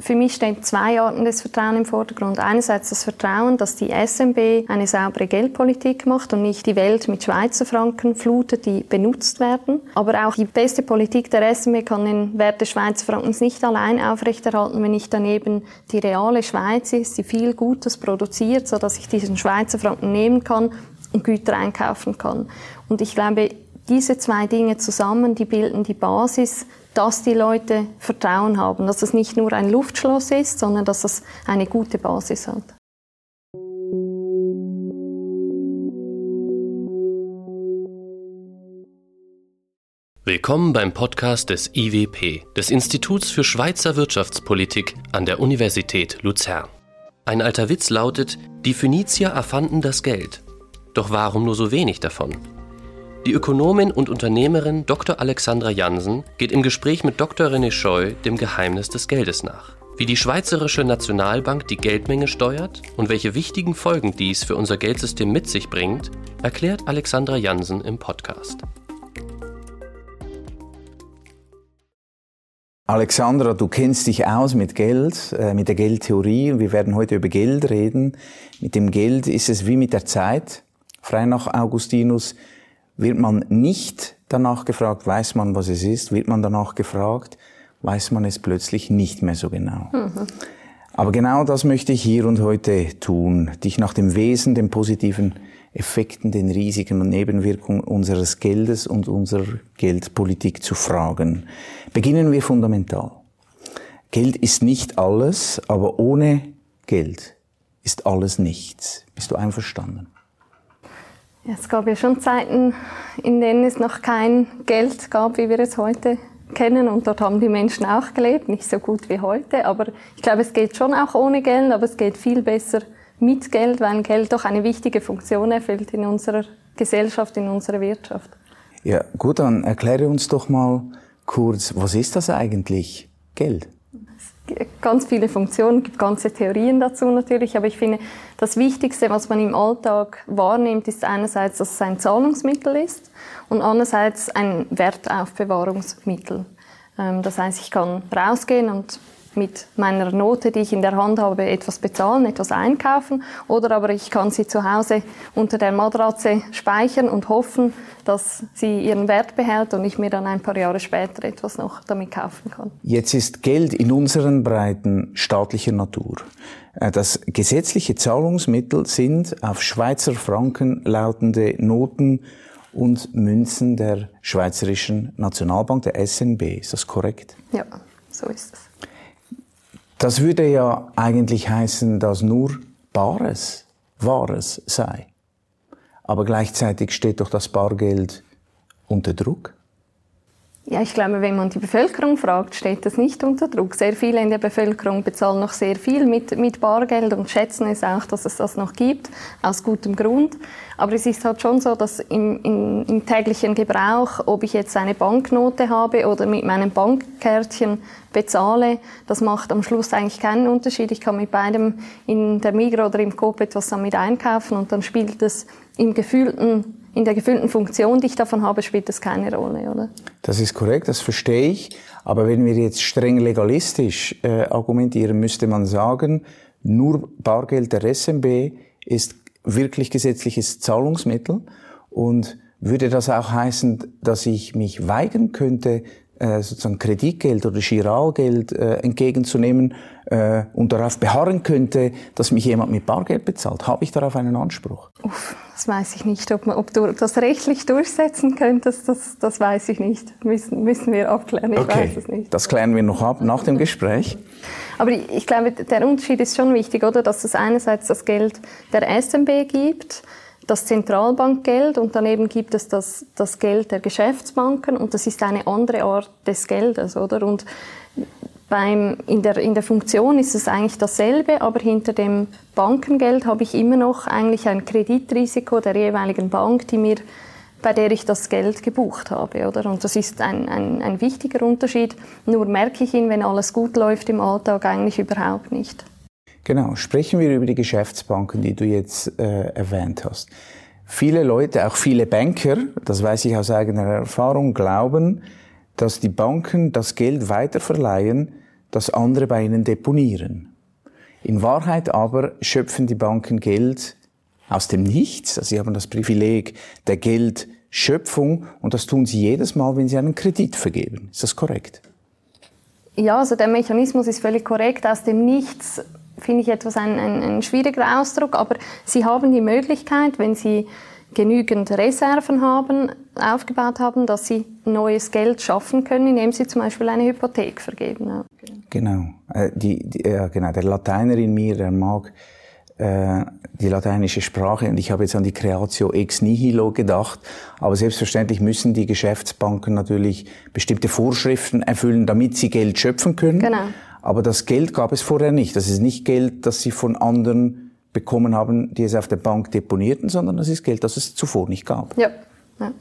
Für mich stehen zwei Arten des Vertrauens im Vordergrund. Einerseits das Vertrauen, dass die SMB eine saubere Geldpolitik macht und nicht die Welt mit Schweizer Franken flutet, die benutzt werden. Aber auch die beste Politik der SMB kann den Wert des Schweizer Frankens nicht allein aufrechterhalten, wenn nicht daneben die reale Schweiz ist, die viel Gutes produziert, sodass ich diesen Schweizer Franken nehmen kann und Güter einkaufen kann. Und ich glaube, diese zwei Dinge zusammen, die bilden die Basis, dass die Leute Vertrauen haben, dass es nicht nur ein Luftschloss ist, sondern dass es eine gute Basis hat. Willkommen beim Podcast des IWP, des Instituts für Schweizer Wirtschaftspolitik an der Universität Luzern. Ein alter Witz lautet, die Phönizier erfanden das Geld. Doch warum nur so wenig davon? Die Ökonomin und Unternehmerin Dr. Alexandra Jansen geht im Gespräch mit Dr. René Scheu dem Geheimnis des Geldes nach. Wie die Schweizerische Nationalbank die Geldmenge steuert und welche wichtigen Folgen dies für unser Geldsystem mit sich bringt, erklärt Alexandra Jansen im Podcast. Alexandra, du kennst dich aus mit Geld, äh, mit der Geldtheorie und wir werden heute über Geld reden. Mit dem Geld ist es wie mit der Zeit. Frei nach Augustinus wird man nicht danach gefragt, weiß man, was es ist? Wird man danach gefragt, weiß man es plötzlich nicht mehr so genau. Mhm. Aber genau das möchte ich hier und heute tun, dich nach dem Wesen, den positiven Effekten, den Risiken und Nebenwirkungen unseres Geldes und unserer Geldpolitik zu fragen. Beginnen wir fundamental. Geld ist nicht alles, aber ohne Geld ist alles nichts. Bist du einverstanden? Es gab ja schon Zeiten, in denen es noch kein Geld gab, wie wir es heute kennen. Und dort haben die Menschen auch gelebt, nicht so gut wie heute. Aber ich glaube, es geht schon auch ohne Geld, aber es geht viel besser mit Geld, weil Geld doch eine wichtige Funktion erfüllt in unserer Gesellschaft, in unserer Wirtschaft. Ja, gut, dann erkläre uns doch mal kurz, was ist das eigentlich, Geld? Ganz viele Funktionen, gibt ganze Theorien dazu natürlich, aber ich finde, das Wichtigste, was man im Alltag wahrnimmt, ist einerseits, dass es ein Zahlungsmittel ist und andererseits ein Wertaufbewahrungsmittel. Ähm, das heißt, ich kann rausgehen und mit meiner Note, die ich in der Hand habe, etwas bezahlen, etwas einkaufen. Oder aber ich kann sie zu Hause unter der Matratze speichern und hoffen, dass sie ihren Wert behält und ich mir dann ein paar Jahre später etwas noch damit kaufen kann. Jetzt ist Geld in unseren Breiten staatlicher Natur. Äh, das gesetzliche Zahlungsmittel sind auf Schweizer Franken lautende Noten und Münzen der Schweizerischen Nationalbank, der SNB. Ist das korrekt? Ja, so ist es. Das würde ja eigentlich heißen, dass nur Bares Wahres sei. Aber gleichzeitig steht doch das Bargeld unter Druck. Ja, ich glaube, wenn man die Bevölkerung fragt, steht das nicht unter Druck. Sehr viele in der Bevölkerung bezahlen noch sehr viel mit, mit Bargeld und schätzen es auch, dass es das noch gibt, aus gutem Grund. Aber es ist halt schon so, dass im, im, im täglichen Gebrauch, ob ich jetzt eine Banknote habe oder mit meinem Bankkärtchen bezahle, das macht am Schluss eigentlich keinen Unterschied. Ich kann mit beidem in der Migro oder im Coop etwas damit einkaufen und dann spielt es im gefühlten in der gefüllten Funktion, die ich davon habe, spielt das keine Rolle, oder? Das ist korrekt, das verstehe ich. Aber wenn wir jetzt streng legalistisch äh, argumentieren, müsste man sagen, nur Bargeld der SMB ist wirklich gesetzliches Zahlungsmittel und würde das auch heißen, dass ich mich weigern könnte, sozusagen Kreditgeld oder Giralgeld äh, entgegenzunehmen äh, und darauf beharren könnte, dass mich jemand mit Bargeld bezahlt. Habe ich darauf einen Anspruch? Uff, das weiß ich nicht. Ob, man, ob du das rechtlich durchsetzen könntest, das, das weiß ich nicht. Müssen, müssen wir abklären. Ich okay. weiß es nicht. Das klären wir noch ab nach dem Gespräch. Aber ich, ich glaube, der Unterschied ist schon wichtig, oder? Dass es einerseits das Geld der SMB gibt, das Zentralbankgeld und daneben gibt es das, das Geld der Geschäftsbanken und das ist eine andere Art des Geldes, oder? Und beim, in, der, in der Funktion ist es eigentlich dasselbe, aber hinter dem Bankengeld habe ich immer noch eigentlich ein Kreditrisiko der jeweiligen Bank, die mir, bei der ich das Geld gebucht habe. Oder? Und das ist ein, ein, ein wichtiger Unterschied. Nur merke ich ihn, wenn alles gut läuft im Alltag, eigentlich überhaupt nicht. Genau, sprechen wir über die Geschäftsbanken, die du jetzt äh, erwähnt hast. Viele Leute, auch viele Banker, das weiß ich aus eigener Erfahrung, glauben, dass die Banken das Geld weiterverleihen, das andere bei ihnen deponieren. In Wahrheit aber schöpfen die Banken Geld aus dem Nichts. Also sie haben das Privileg der Geldschöpfung und das tun sie jedes Mal, wenn sie einen Kredit vergeben. Ist das korrekt? Ja, also der Mechanismus ist völlig korrekt. Aus dem Nichts finde ich etwas ein, ein, ein schwieriger Ausdruck, aber sie haben die Möglichkeit, wenn sie genügend Reserven haben, aufgebaut haben, dass sie neues Geld schaffen können, indem sie zum Beispiel eine Hypothek vergeben. Genau. Äh, die, die, ja, genau. Der Lateiner in mir, der mag äh, die lateinische Sprache und ich habe jetzt an die Creatio ex nihilo gedacht, aber selbstverständlich müssen die Geschäftsbanken natürlich bestimmte Vorschriften erfüllen, damit sie Geld schöpfen können. Genau. Aber das Geld gab es vorher nicht. Das ist nicht Geld, das sie von anderen bekommen haben, die es auf der Bank deponierten, sondern das ist Geld, das es zuvor nicht gab. Ja. ja.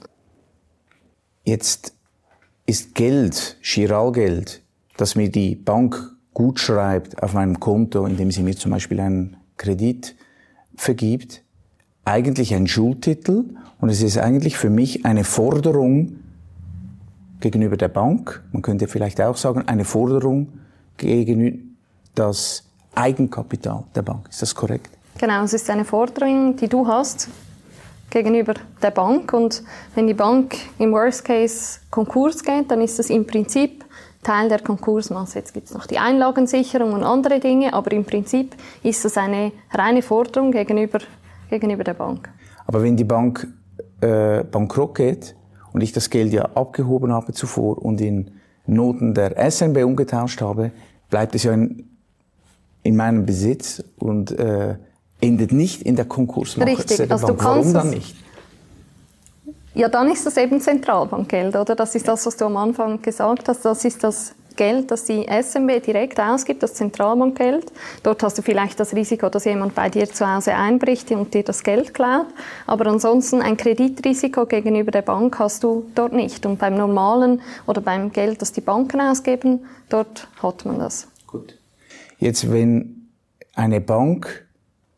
Jetzt ist Geld, Giralgeld, das mir die Bank gut schreibt auf meinem Konto, indem sie mir zum Beispiel einen Kredit vergibt, eigentlich ein Schuldtitel und es ist eigentlich für mich eine Forderung gegenüber der Bank, man könnte vielleicht auch sagen, eine Forderung gegenüber das Eigenkapital der Bank. Ist das korrekt? Genau, es ist eine Forderung, die du hast gegenüber der Bank. Und wenn die Bank im Worst Case Konkurs geht, dann ist das im Prinzip Teil der Konkursmasse. Jetzt gibt es noch die Einlagensicherung und andere Dinge, aber im Prinzip ist das eine reine Forderung gegenüber, gegenüber der Bank. Aber wenn die Bank äh, bankrott geht und ich das Geld ja abgehoben habe zuvor und in Noten der SNB umgetauscht habe, bleibt es ja in, in meinem Besitz und äh, endet nicht in der Konkursmache Richtig, der also Bank. Warum dann nicht? Ja, dann ist das eben Zentralbankgeld, oder? Das ist das, was du am Anfang gesagt hast. Das ist das Geld, das die SMB direkt ausgibt, das Zentralbankgeld. Dort hast du vielleicht das Risiko, dass jemand bei dir zu Hause einbricht und dir das Geld klaut. Aber ansonsten ein Kreditrisiko gegenüber der Bank hast du dort nicht. Und beim normalen oder beim Geld, das die Banken ausgeben, dort hat man das. Gut. Jetzt, wenn eine Bank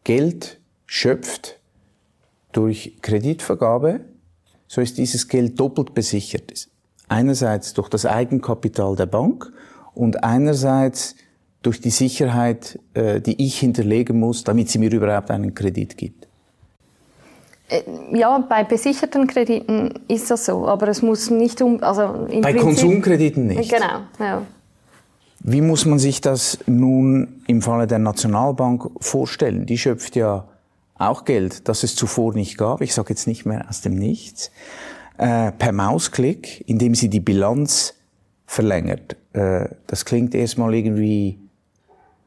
Geld schöpft durch Kreditvergabe, so ist dieses Geld doppelt besichert. Einerseits durch das Eigenkapital der Bank und einerseits durch die Sicherheit, äh, die ich hinterlegen muss, damit sie mir überhaupt einen Kredit gibt. Äh, ja, bei besicherten Krediten ist das so, aber es muss nicht um, also im bei Prinzip, Konsumkrediten nicht. Genau, ja. Wie muss man sich das nun im Falle der Nationalbank vorstellen? Die schöpft ja auch Geld, das es zuvor nicht gab. Ich sage jetzt nicht mehr aus dem Nichts. Äh, per Mausklick, indem sie die Bilanz verlängert. Äh, das klingt erstmal irgendwie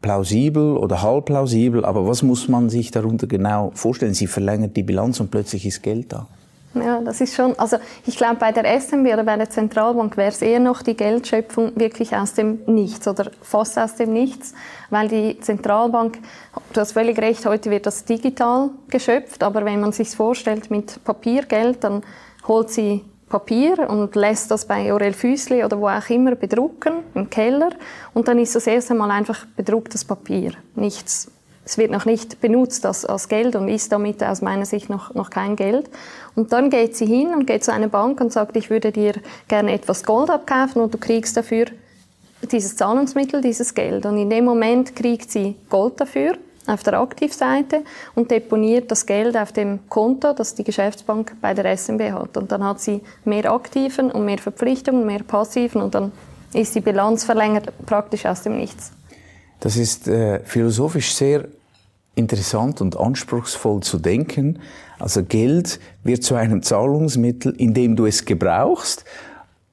plausibel oder halb plausibel, aber was muss man sich darunter genau vorstellen? Sie verlängert die Bilanz und plötzlich ist Geld da. Ja, das ist schon, also ich glaube, bei der SMB oder bei der Zentralbank wäre es eher noch die Geldschöpfung wirklich aus dem Nichts oder fast aus dem Nichts, weil die Zentralbank, du hast völlig recht, heute wird das digital geschöpft, aber wenn man sich vorstellt mit Papiergeld, dann holt sie Papier und lässt das bei Aurel Füßli oder wo auch immer bedrucken im Keller und dann ist das erste Mal einfach bedrucktes Papier, nichts es wird noch nicht benutzt als, als Geld und ist damit aus meiner Sicht noch, noch kein Geld. Und dann geht sie hin und geht zu einer Bank und sagt, ich würde dir gerne etwas Gold abkaufen und du kriegst dafür dieses Zahlungsmittel, dieses Geld. Und in dem Moment kriegt sie Gold dafür auf der Aktivseite und deponiert das Geld auf dem Konto, das die Geschäftsbank bei der SMB hat. Und dann hat sie mehr Aktiven und mehr Verpflichtungen, mehr Passiven und dann ist die Bilanz verlängert praktisch aus dem Nichts. Das ist äh, philosophisch sehr interessant und anspruchsvoll zu denken. Also Geld wird zu einem Zahlungsmittel, indem du es gebrauchst,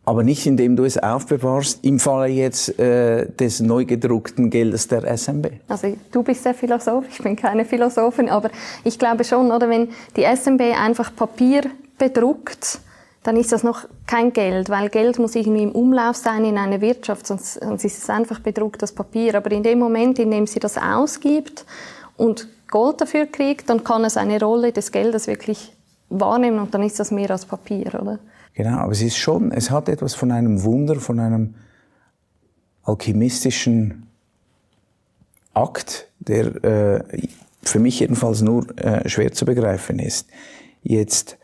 aber nicht indem du es aufbewahrst, im Falle jetzt äh, des neu gedruckten Geldes der SMB. Also du bist der Philosoph, ich bin keine Philosophin, aber ich glaube schon, oder wenn die SMB einfach Papier bedruckt, dann ist das noch kein Geld, weil Geld muss irgendwie im Umlauf sein in einer Wirtschaft, sonst, sonst ist es einfach bedrucktes Papier. Aber in dem Moment, in dem sie das ausgibt und Gold dafür kriegt, dann kann es eine Rolle des Geldes wirklich wahrnehmen und dann ist das mehr als Papier, oder? Genau, aber es ist schon, es hat etwas von einem Wunder, von einem alchemistischen Akt, der äh, für mich jedenfalls nur äh, schwer zu begreifen ist. Jetzt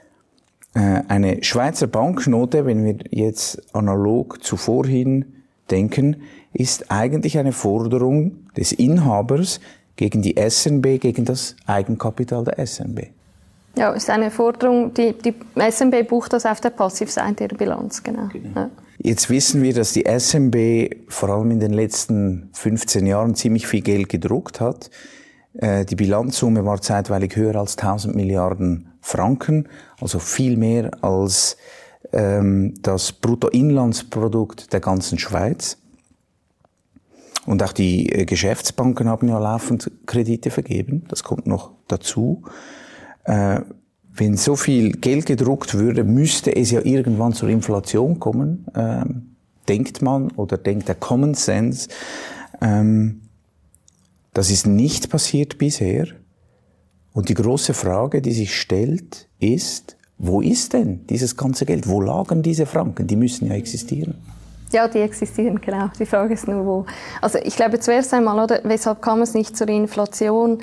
äh, eine Schweizer Banknote, wenn wir jetzt analog zu vorhin denken, ist eigentlich eine Forderung des Inhabers gegen die SNB, gegen das Eigenkapital der SNB. Ja, ist eine Forderung, die, die SNB bucht das auf der Passivseite ihrer Bilanz, genau. genau. Ja. Jetzt wissen wir, dass die SNB vor allem in den letzten 15 Jahren ziemlich viel Geld gedruckt hat. Äh, die Bilanzsumme war zeitweilig höher als 1000 Milliarden Franken, also viel mehr als ähm, das Bruttoinlandsprodukt der ganzen Schweiz. Und auch die äh, Geschäftsbanken haben ja laufend Kredite vergeben. Das kommt noch dazu. Äh, wenn so viel Geld gedruckt würde, müsste es ja irgendwann zur Inflation kommen, ähm, denkt man oder denkt der Common Sense. Ähm, das ist nicht passiert bisher. Und die große Frage, die sich stellt, ist, wo ist denn dieses ganze Geld? Wo lagen diese Franken? Die müssen ja existieren. Ja, die existieren, genau. Die Frage ist nur, wo. Also ich glaube zuerst einmal, oder, weshalb kam es nicht zur Inflation?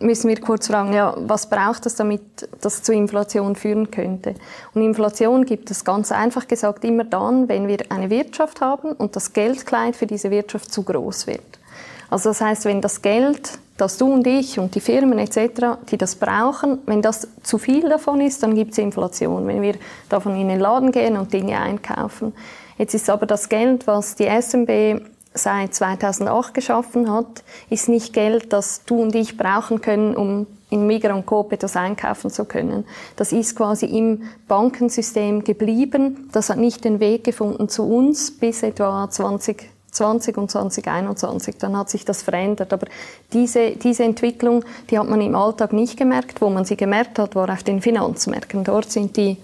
Müssen wir kurz fragen, ja, was braucht es, damit das zu Inflation führen könnte? Und Inflation gibt es ganz einfach gesagt immer dann, wenn wir eine Wirtschaft haben und das Geldkleid für diese Wirtschaft zu groß wird. Also das heißt, wenn das Geld, das du und ich und die Firmen etc., die das brauchen, wenn das zu viel davon ist, dann gibt es Inflation. Wenn wir davon in den Laden gehen und Dinge einkaufen. Jetzt ist aber das Geld, was die SMB seit 2008 geschaffen hat, ist nicht Geld, das du und ich brauchen können, um in Migros und Coop etwas einkaufen zu können. Das ist quasi im Bankensystem geblieben. Das hat nicht den Weg gefunden zu uns bis etwa 2020 und 2021. Dann hat sich das verändert. Aber diese, diese Entwicklung, die hat man im Alltag nicht gemerkt. Wo man sie gemerkt hat, war auf den Finanzmärkten. Dort sind die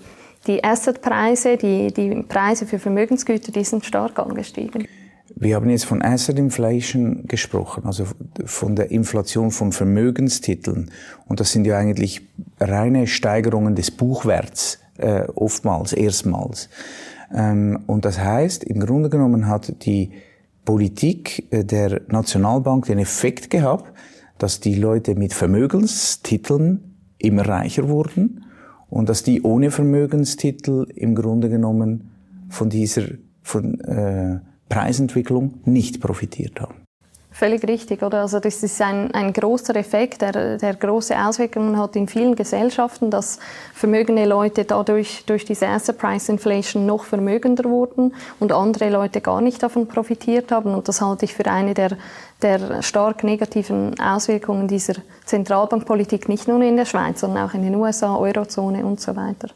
die Assetpreise, die, die Preise für Vermögensgüter, die sind stark angestiegen. Wir haben jetzt von Asset Inflation gesprochen, also von der Inflation von Vermögenstiteln. Und das sind ja eigentlich reine Steigerungen des Buchwerts, äh, oftmals, erstmals. Ähm, und das heißt, im Grunde genommen hat die Politik äh, der Nationalbank den Effekt gehabt, dass die Leute mit Vermögenstiteln immer reicher wurden und dass die ohne Vermögenstitel im Grunde genommen von dieser von, äh, Preisentwicklung nicht profitiert haben. Völlig richtig, oder? Also das ist ein, ein großer Effekt, der, der große Auswirkungen hat in vielen Gesellschaften, dass vermögende Leute dadurch durch diese Asset Price Inflation noch vermögender wurden und andere Leute gar nicht davon profitiert haben. Und das halte ich für eine der, der stark negativen Auswirkungen dieser Zentralbankpolitik, nicht nur in der Schweiz, sondern auch in den USA, Eurozone und so weiter.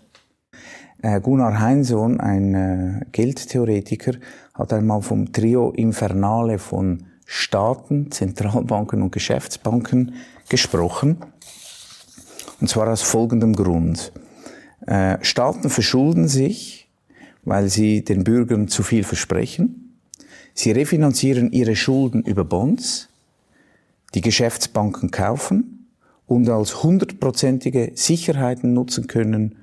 Äh, Gunnar Heinsohn, ein äh, Geldtheoretiker, hat einmal vom Trio Infernale von Staaten, Zentralbanken und Geschäftsbanken gesprochen. Und zwar aus folgendem Grund. Äh, Staaten verschulden sich, weil sie den Bürgern zu viel versprechen. Sie refinanzieren ihre Schulden über Bonds. Die Geschäftsbanken kaufen und als hundertprozentige Sicherheiten nutzen können,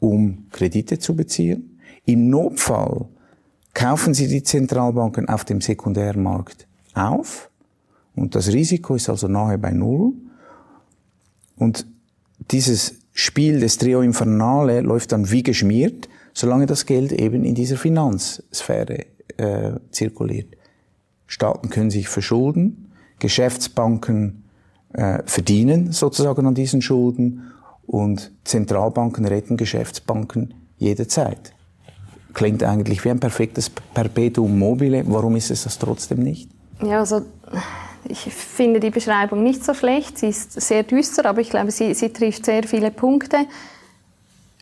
um Kredite zu beziehen. Im Notfall kaufen sie die Zentralbanken auf dem Sekundärmarkt auf und das Risiko ist also nahe bei Null. Und dieses Spiel des Trio Infernale läuft dann wie geschmiert, solange das Geld eben in dieser Finanzsphäre äh, zirkuliert. Staaten können sich verschulden, Geschäftsbanken äh, verdienen sozusagen an diesen Schulden und Zentralbanken retten Geschäftsbanken jederzeit. Klingt eigentlich wie ein perfektes Perpetuum mobile. Warum ist es das trotzdem nicht? Ja, also ich finde die Beschreibung nicht so schlecht. Sie ist sehr düster, aber ich glaube, sie, sie trifft sehr viele Punkte.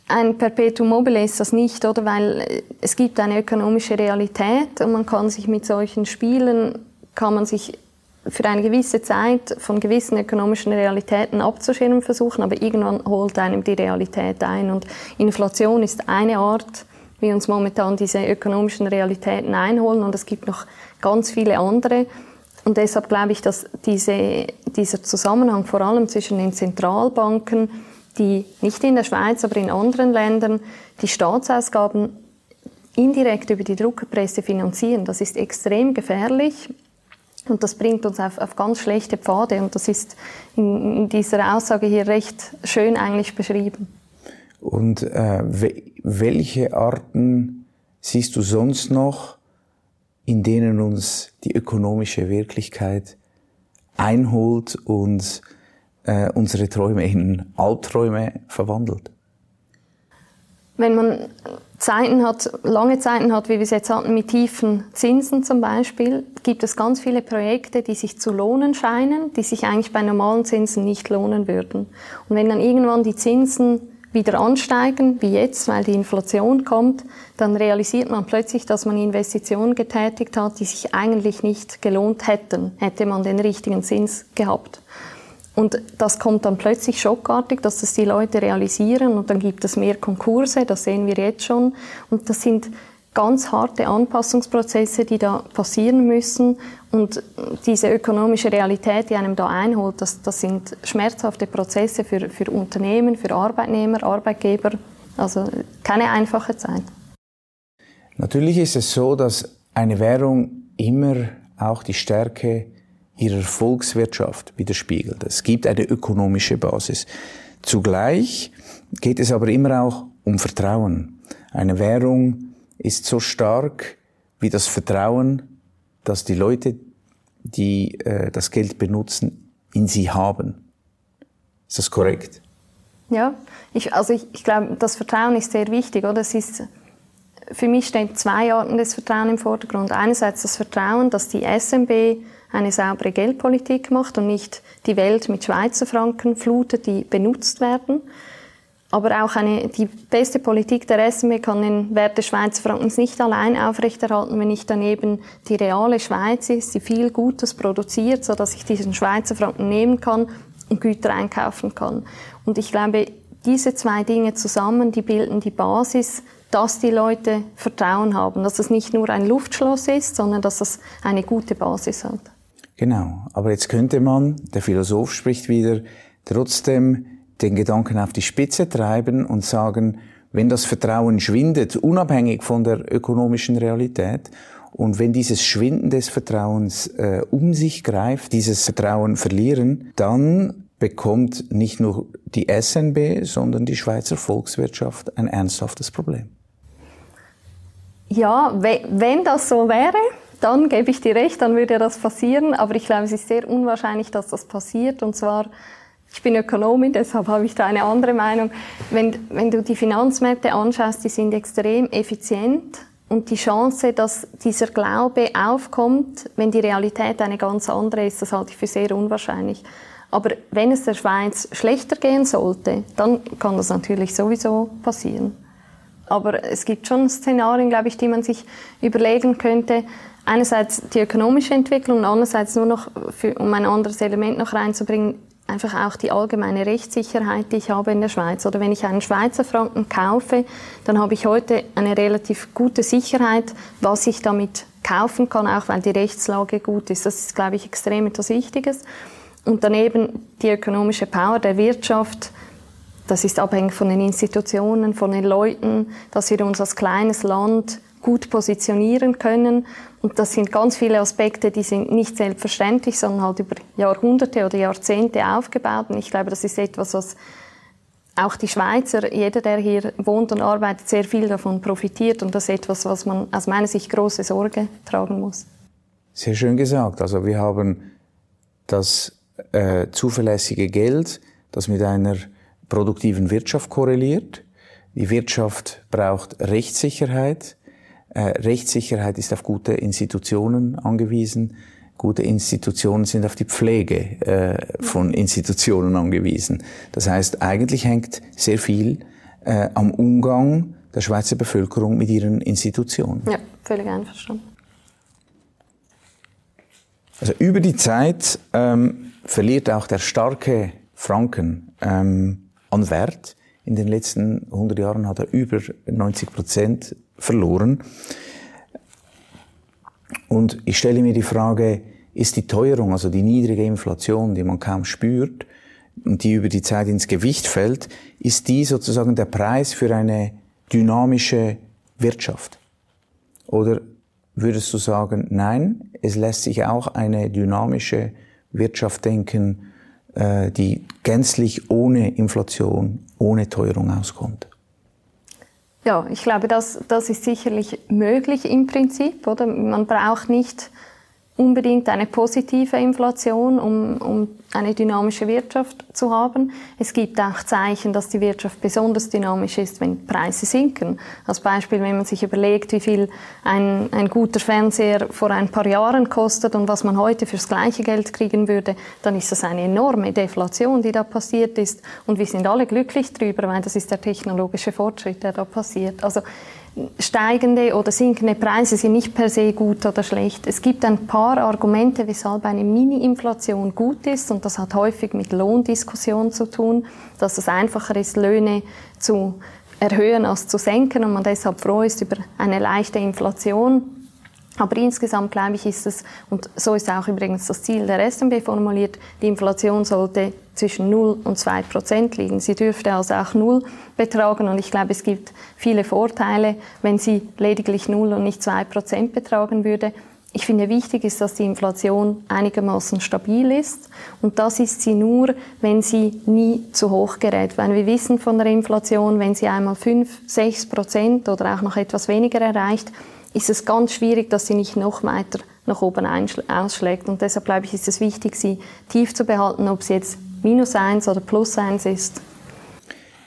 Ein Perpetuum mobile ist das nicht, oder? Weil es gibt eine ökonomische Realität und man kann sich mit solchen Spielen, kann man sich für eine gewisse Zeit von gewissen ökonomischen Realitäten abzuschirmen versuchen, aber irgendwann holt einem die Realität ein. Und Inflation ist eine Art, wie uns momentan diese ökonomischen Realitäten einholen und es gibt noch ganz viele andere. Und deshalb glaube ich, dass diese, dieser Zusammenhang vor allem zwischen den Zentralbanken, die nicht in der Schweiz, aber in anderen Ländern die Staatsausgaben indirekt über die Druckerpresse finanzieren, das ist extrem gefährlich und das bringt uns auf, auf ganz schlechte Pfade. Und das ist in, in dieser Aussage hier recht schön eigentlich beschrieben. Und äh, welche Arten siehst du sonst noch, in denen uns die ökonomische Wirklichkeit einholt und äh, unsere Träume in Albträume verwandelt. Wenn man Zeiten hat, lange Zeiten hat, wie wir es jetzt hatten, mit tiefen Zinsen zum Beispiel, gibt es ganz viele Projekte, die sich zu lohnen scheinen, die sich eigentlich bei normalen Zinsen nicht lohnen würden. Und wenn dann irgendwann die Zinsen wieder ansteigen, wie jetzt, weil die Inflation kommt, dann realisiert man plötzlich, dass man Investitionen getätigt hat, die sich eigentlich nicht gelohnt hätten, hätte man den richtigen Zins gehabt. Und das kommt dann plötzlich schockartig, dass das die Leute realisieren und dann gibt es mehr Konkurse, das sehen wir jetzt schon. Und das sind ganz harte Anpassungsprozesse, die da passieren müssen. Und diese ökonomische Realität, die einem da einholt, das, das sind schmerzhafte Prozesse für, für Unternehmen, für Arbeitnehmer, Arbeitgeber. Also keine einfache Zeit. Natürlich ist es so, dass eine Währung immer auch die Stärke ihrer Volkswirtschaft widerspiegelt. Es gibt eine ökonomische Basis. Zugleich geht es aber immer auch um Vertrauen. Eine Währung ist so stark wie das Vertrauen, dass die Leute, die äh, das Geld benutzen, in sie haben. Ist das korrekt? Ja, ich, also ich, ich glaube, das Vertrauen ist sehr wichtig. Oder? Es ist, für mich stehen zwei Arten des Vertrauens im Vordergrund. Einerseits das Vertrauen, dass die SMB eine saubere Geldpolitik macht und nicht die Welt mit Schweizer Franken flutet, die benutzt werden. Aber auch eine, die beste Politik der SME kann den Wert des Schweizer Frankens nicht allein aufrechterhalten, wenn nicht daneben die reale Schweiz ist, die viel Gutes produziert, so dass ich diesen Schweizer Franken nehmen kann und Güter einkaufen kann. Und ich glaube, diese zwei Dinge zusammen, die bilden die Basis dass die Leute Vertrauen haben, dass es nicht nur ein Luftschloss ist, sondern dass es eine gute Basis hat. Genau. Aber jetzt könnte man, der Philosoph spricht wieder, trotzdem den Gedanken auf die Spitze treiben und sagen, wenn das Vertrauen schwindet, unabhängig von der ökonomischen Realität, und wenn dieses Schwinden des Vertrauens äh, um sich greift, dieses Vertrauen verlieren, dann bekommt nicht nur die SNB, sondern die Schweizer Volkswirtschaft ein ernsthaftes Problem. Ja, wenn das so wäre, dann gebe ich dir recht, dann würde das passieren. Aber ich glaube, es ist sehr unwahrscheinlich, dass das passiert. Und zwar, ich bin Ökonomin, deshalb habe ich da eine andere Meinung. Wenn, wenn du die Finanzmärkte anschaust, die sind extrem effizient. Und die Chance, dass dieser Glaube aufkommt, wenn die Realität eine ganz andere ist, das halte ich für sehr unwahrscheinlich. Aber wenn es der Schweiz schlechter gehen sollte, dann kann das natürlich sowieso passieren. Aber es gibt schon Szenarien, glaube ich, die man sich überlegen könnte einerseits die ökonomische Entwicklung und andererseits nur noch, für, um ein anderes Element noch reinzubringen, einfach auch die allgemeine Rechtssicherheit, die ich habe in der Schweiz. Oder wenn ich einen Schweizer Franken kaufe, dann habe ich heute eine relativ gute Sicherheit, was ich damit kaufen kann, auch weil die Rechtslage gut ist. Das ist, glaube ich, extrem etwas Wichtiges. Und daneben die ökonomische Power der Wirtschaft, das ist abhängig von den Institutionen, von den Leuten, dass wir uns als kleines Land gut positionieren können. Und das sind ganz viele Aspekte, die sind nicht selbstverständlich, sondern halt über Jahrhunderte oder Jahrzehnte aufgebaut. Und ich glaube, das ist etwas, was auch die Schweizer, jeder, der hier wohnt und arbeitet, sehr viel davon profitiert. Und das ist etwas, was man aus meiner Sicht große Sorge tragen muss. Sehr schön gesagt. Also wir haben das äh, zuverlässige Geld, das mit einer produktiven Wirtschaft korreliert. Die Wirtschaft braucht Rechtssicherheit. Äh, Rechtssicherheit ist auf gute Institutionen angewiesen. Gute Institutionen sind auf die Pflege äh, von Institutionen angewiesen. Das heißt, eigentlich hängt sehr viel äh, am Umgang der Schweizer Bevölkerung mit ihren Institutionen. Ja, völlig einverstanden. Also über die Zeit ähm, verliert auch der starke Franken ähm, an Wert. In den letzten 100 Jahren hat er über 90 Prozent verloren. Und ich stelle mir die Frage, ist die Teuerung, also die niedrige Inflation, die man kaum spürt und die über die Zeit ins Gewicht fällt, ist die sozusagen der Preis für eine dynamische Wirtschaft? Oder würdest du sagen, nein, es lässt sich auch eine dynamische Wirtschaft denken, äh, die gänzlich ohne Inflation, ohne Teuerung auskommt? Ja, ich glaube, das, das ist sicherlich möglich im Prinzip, oder? Man braucht nicht unbedingt eine positive Inflation, um, um eine dynamische Wirtschaft zu haben. Es gibt auch Zeichen, dass die Wirtschaft besonders dynamisch ist, wenn Preise sinken. Als Beispiel, wenn man sich überlegt, wie viel ein, ein guter Fernseher vor ein paar Jahren kostet und was man heute fürs gleiche Geld kriegen würde, dann ist das eine enorme Deflation, die da passiert ist. Und wir sind alle glücklich drüber, weil das ist der technologische Fortschritt, der da passiert. Also steigende oder sinkende Preise sind nicht per se gut oder schlecht. Es gibt ein paar Argumente, weshalb eine Mini-Inflation gut ist und das hat häufig mit Lohndiskussionen zu tun, dass es einfacher ist, Löhne zu erhöhen als zu senken und man deshalb froh ist über eine leichte Inflation. Aber insgesamt glaube ich ist es, und so ist auch übrigens das Ziel der SMB formuliert, die Inflation sollte zwischen 0 und 2 Prozent liegen. Sie dürfte also auch 0 betragen und ich glaube, es gibt viele Vorteile, wenn sie lediglich 0 und nicht 2 Prozent betragen würde. Ich finde, wichtig ist, dass die Inflation einigermaßen stabil ist. Und das ist sie nur, wenn sie nie zu hoch gerät. Weil wir wissen von der Inflation, wenn sie einmal 5, 6 Prozent oder auch noch etwas weniger erreicht, ist es ganz schwierig, dass sie nicht noch weiter nach oben ausschlägt. Und deshalb glaube ich, ist es wichtig, sie tief zu behalten, ob sie jetzt minus eins oder plus eins ist.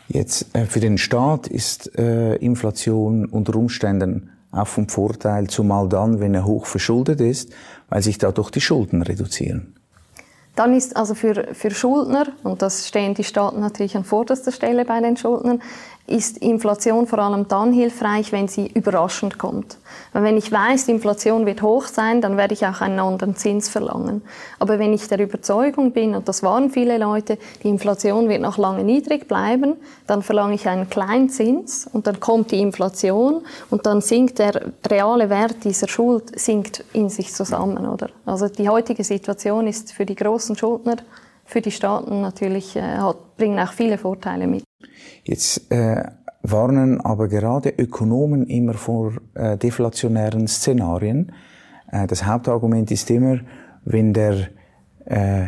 Jetzt äh, für den Staat ist äh, Inflation unter Umständen auch vom Vorteil, zumal dann, wenn er hoch verschuldet ist, weil sich dadurch die Schulden reduzieren. Dann ist also für, für Schuldner, und das stehen die Staaten natürlich an vorderster Stelle bei den Schuldnern, ist Inflation vor allem dann hilfreich, wenn sie überraschend kommt. Weil wenn ich weiß, die Inflation wird hoch sein, dann werde ich auch einen anderen Zins verlangen. Aber wenn ich der Überzeugung bin, und das waren viele Leute, die Inflation wird noch lange niedrig bleiben, dann verlange ich einen kleinen Zins und dann kommt die Inflation und dann sinkt der reale Wert dieser Schuld sinkt in sich zusammen, oder? Also die heutige Situation ist für die großen Schuldner, für die Staaten natürlich, äh, hat, bringen auch viele Vorteile mit. Jetzt äh, warnen aber gerade Ökonomen immer vor äh, deflationären Szenarien. Äh, das Hauptargument ist immer, wenn der äh,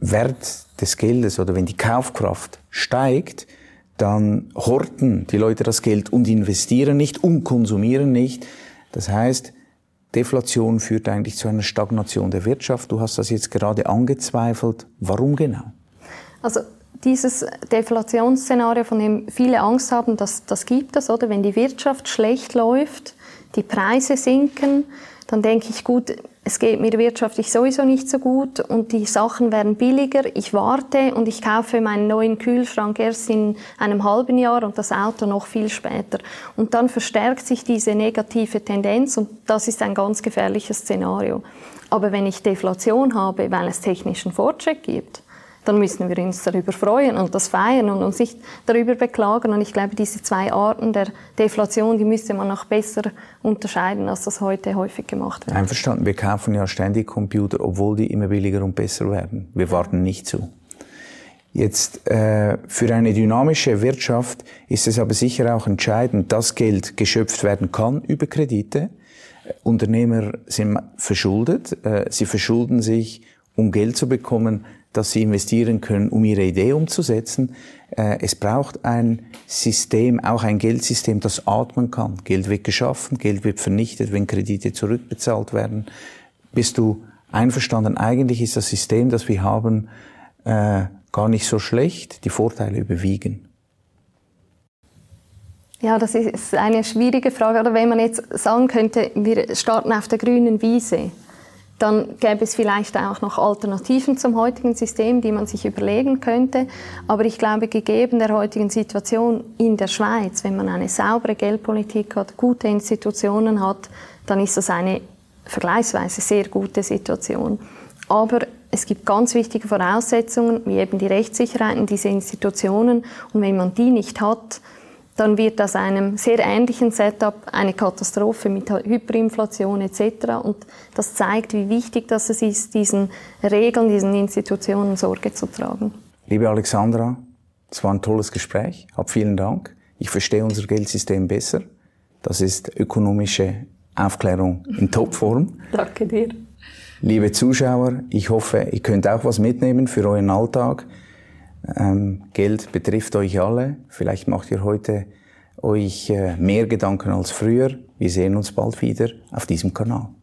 Wert des Geldes oder wenn die Kaufkraft steigt, dann horten die Leute das Geld und investieren nicht und konsumieren nicht. Das heißt, Deflation führt eigentlich zu einer Stagnation der Wirtschaft. Du hast das jetzt gerade angezweifelt. Warum genau? Also dieses Deflationsszenario, von dem viele Angst haben, das, das gibt es, oder? Wenn die Wirtschaft schlecht läuft, die Preise sinken, dann denke ich, gut, es geht mir wirtschaftlich sowieso nicht so gut und die Sachen werden billiger. Ich warte und ich kaufe meinen neuen Kühlschrank erst in einem halben Jahr und das Auto noch viel später. Und dann verstärkt sich diese negative Tendenz und das ist ein ganz gefährliches Szenario. Aber wenn ich Deflation habe, weil es technischen Fortschritt gibt, dann müssen wir uns darüber freuen und das feiern und uns nicht darüber beklagen. Und ich glaube, diese zwei Arten der Deflation, die müsste man noch besser unterscheiden, als das heute häufig gemacht wird. Einverstanden. Wir kaufen ja ständig Computer, obwohl die immer billiger und besser werden. Wir warten nicht zu. Jetzt äh, für eine dynamische Wirtschaft ist es aber sicher auch entscheidend, dass Geld geschöpft werden kann über Kredite. Unternehmer sind verschuldet, äh, sie verschulden sich, um Geld zu bekommen, dass sie investieren können, um ihre Idee umzusetzen. Äh, es braucht ein System, auch ein Geldsystem, das atmen kann. Geld wird geschaffen, Geld wird vernichtet, wenn Kredite zurückbezahlt werden. Bist du einverstanden? Eigentlich ist das System, das wir haben, äh, gar nicht so schlecht. Die Vorteile überwiegen. Ja, das ist eine schwierige Frage. Oder wenn man jetzt sagen könnte, wir starten auf der grünen Wiese dann gäbe es vielleicht auch noch Alternativen zum heutigen System, die man sich überlegen könnte. Aber ich glaube, gegeben der heutigen Situation in der Schweiz, wenn man eine saubere Geldpolitik hat, gute Institutionen hat, dann ist das eine vergleichsweise sehr gute Situation. Aber es gibt ganz wichtige Voraussetzungen, wie eben die Rechtssicherheit in diese Institutionen. Und wenn man die nicht hat, dann wird aus einem sehr ähnlichen Setup eine Katastrophe mit Hyperinflation etc. Und das zeigt, wie wichtig das ist, diesen Regeln, diesen Institutionen Sorge zu tragen. Liebe Alexandra, es war ein tolles Gespräch. Hab vielen Dank. Ich verstehe unser Geldsystem besser. Das ist ökonomische Aufklärung in Topform. Danke dir. Liebe Zuschauer, ich hoffe, ihr könnt auch was mitnehmen für euren Alltag. Ähm, Geld betrifft euch alle. Vielleicht macht ihr heute euch äh, mehr Gedanken als früher. Wir sehen uns bald wieder auf diesem Kanal.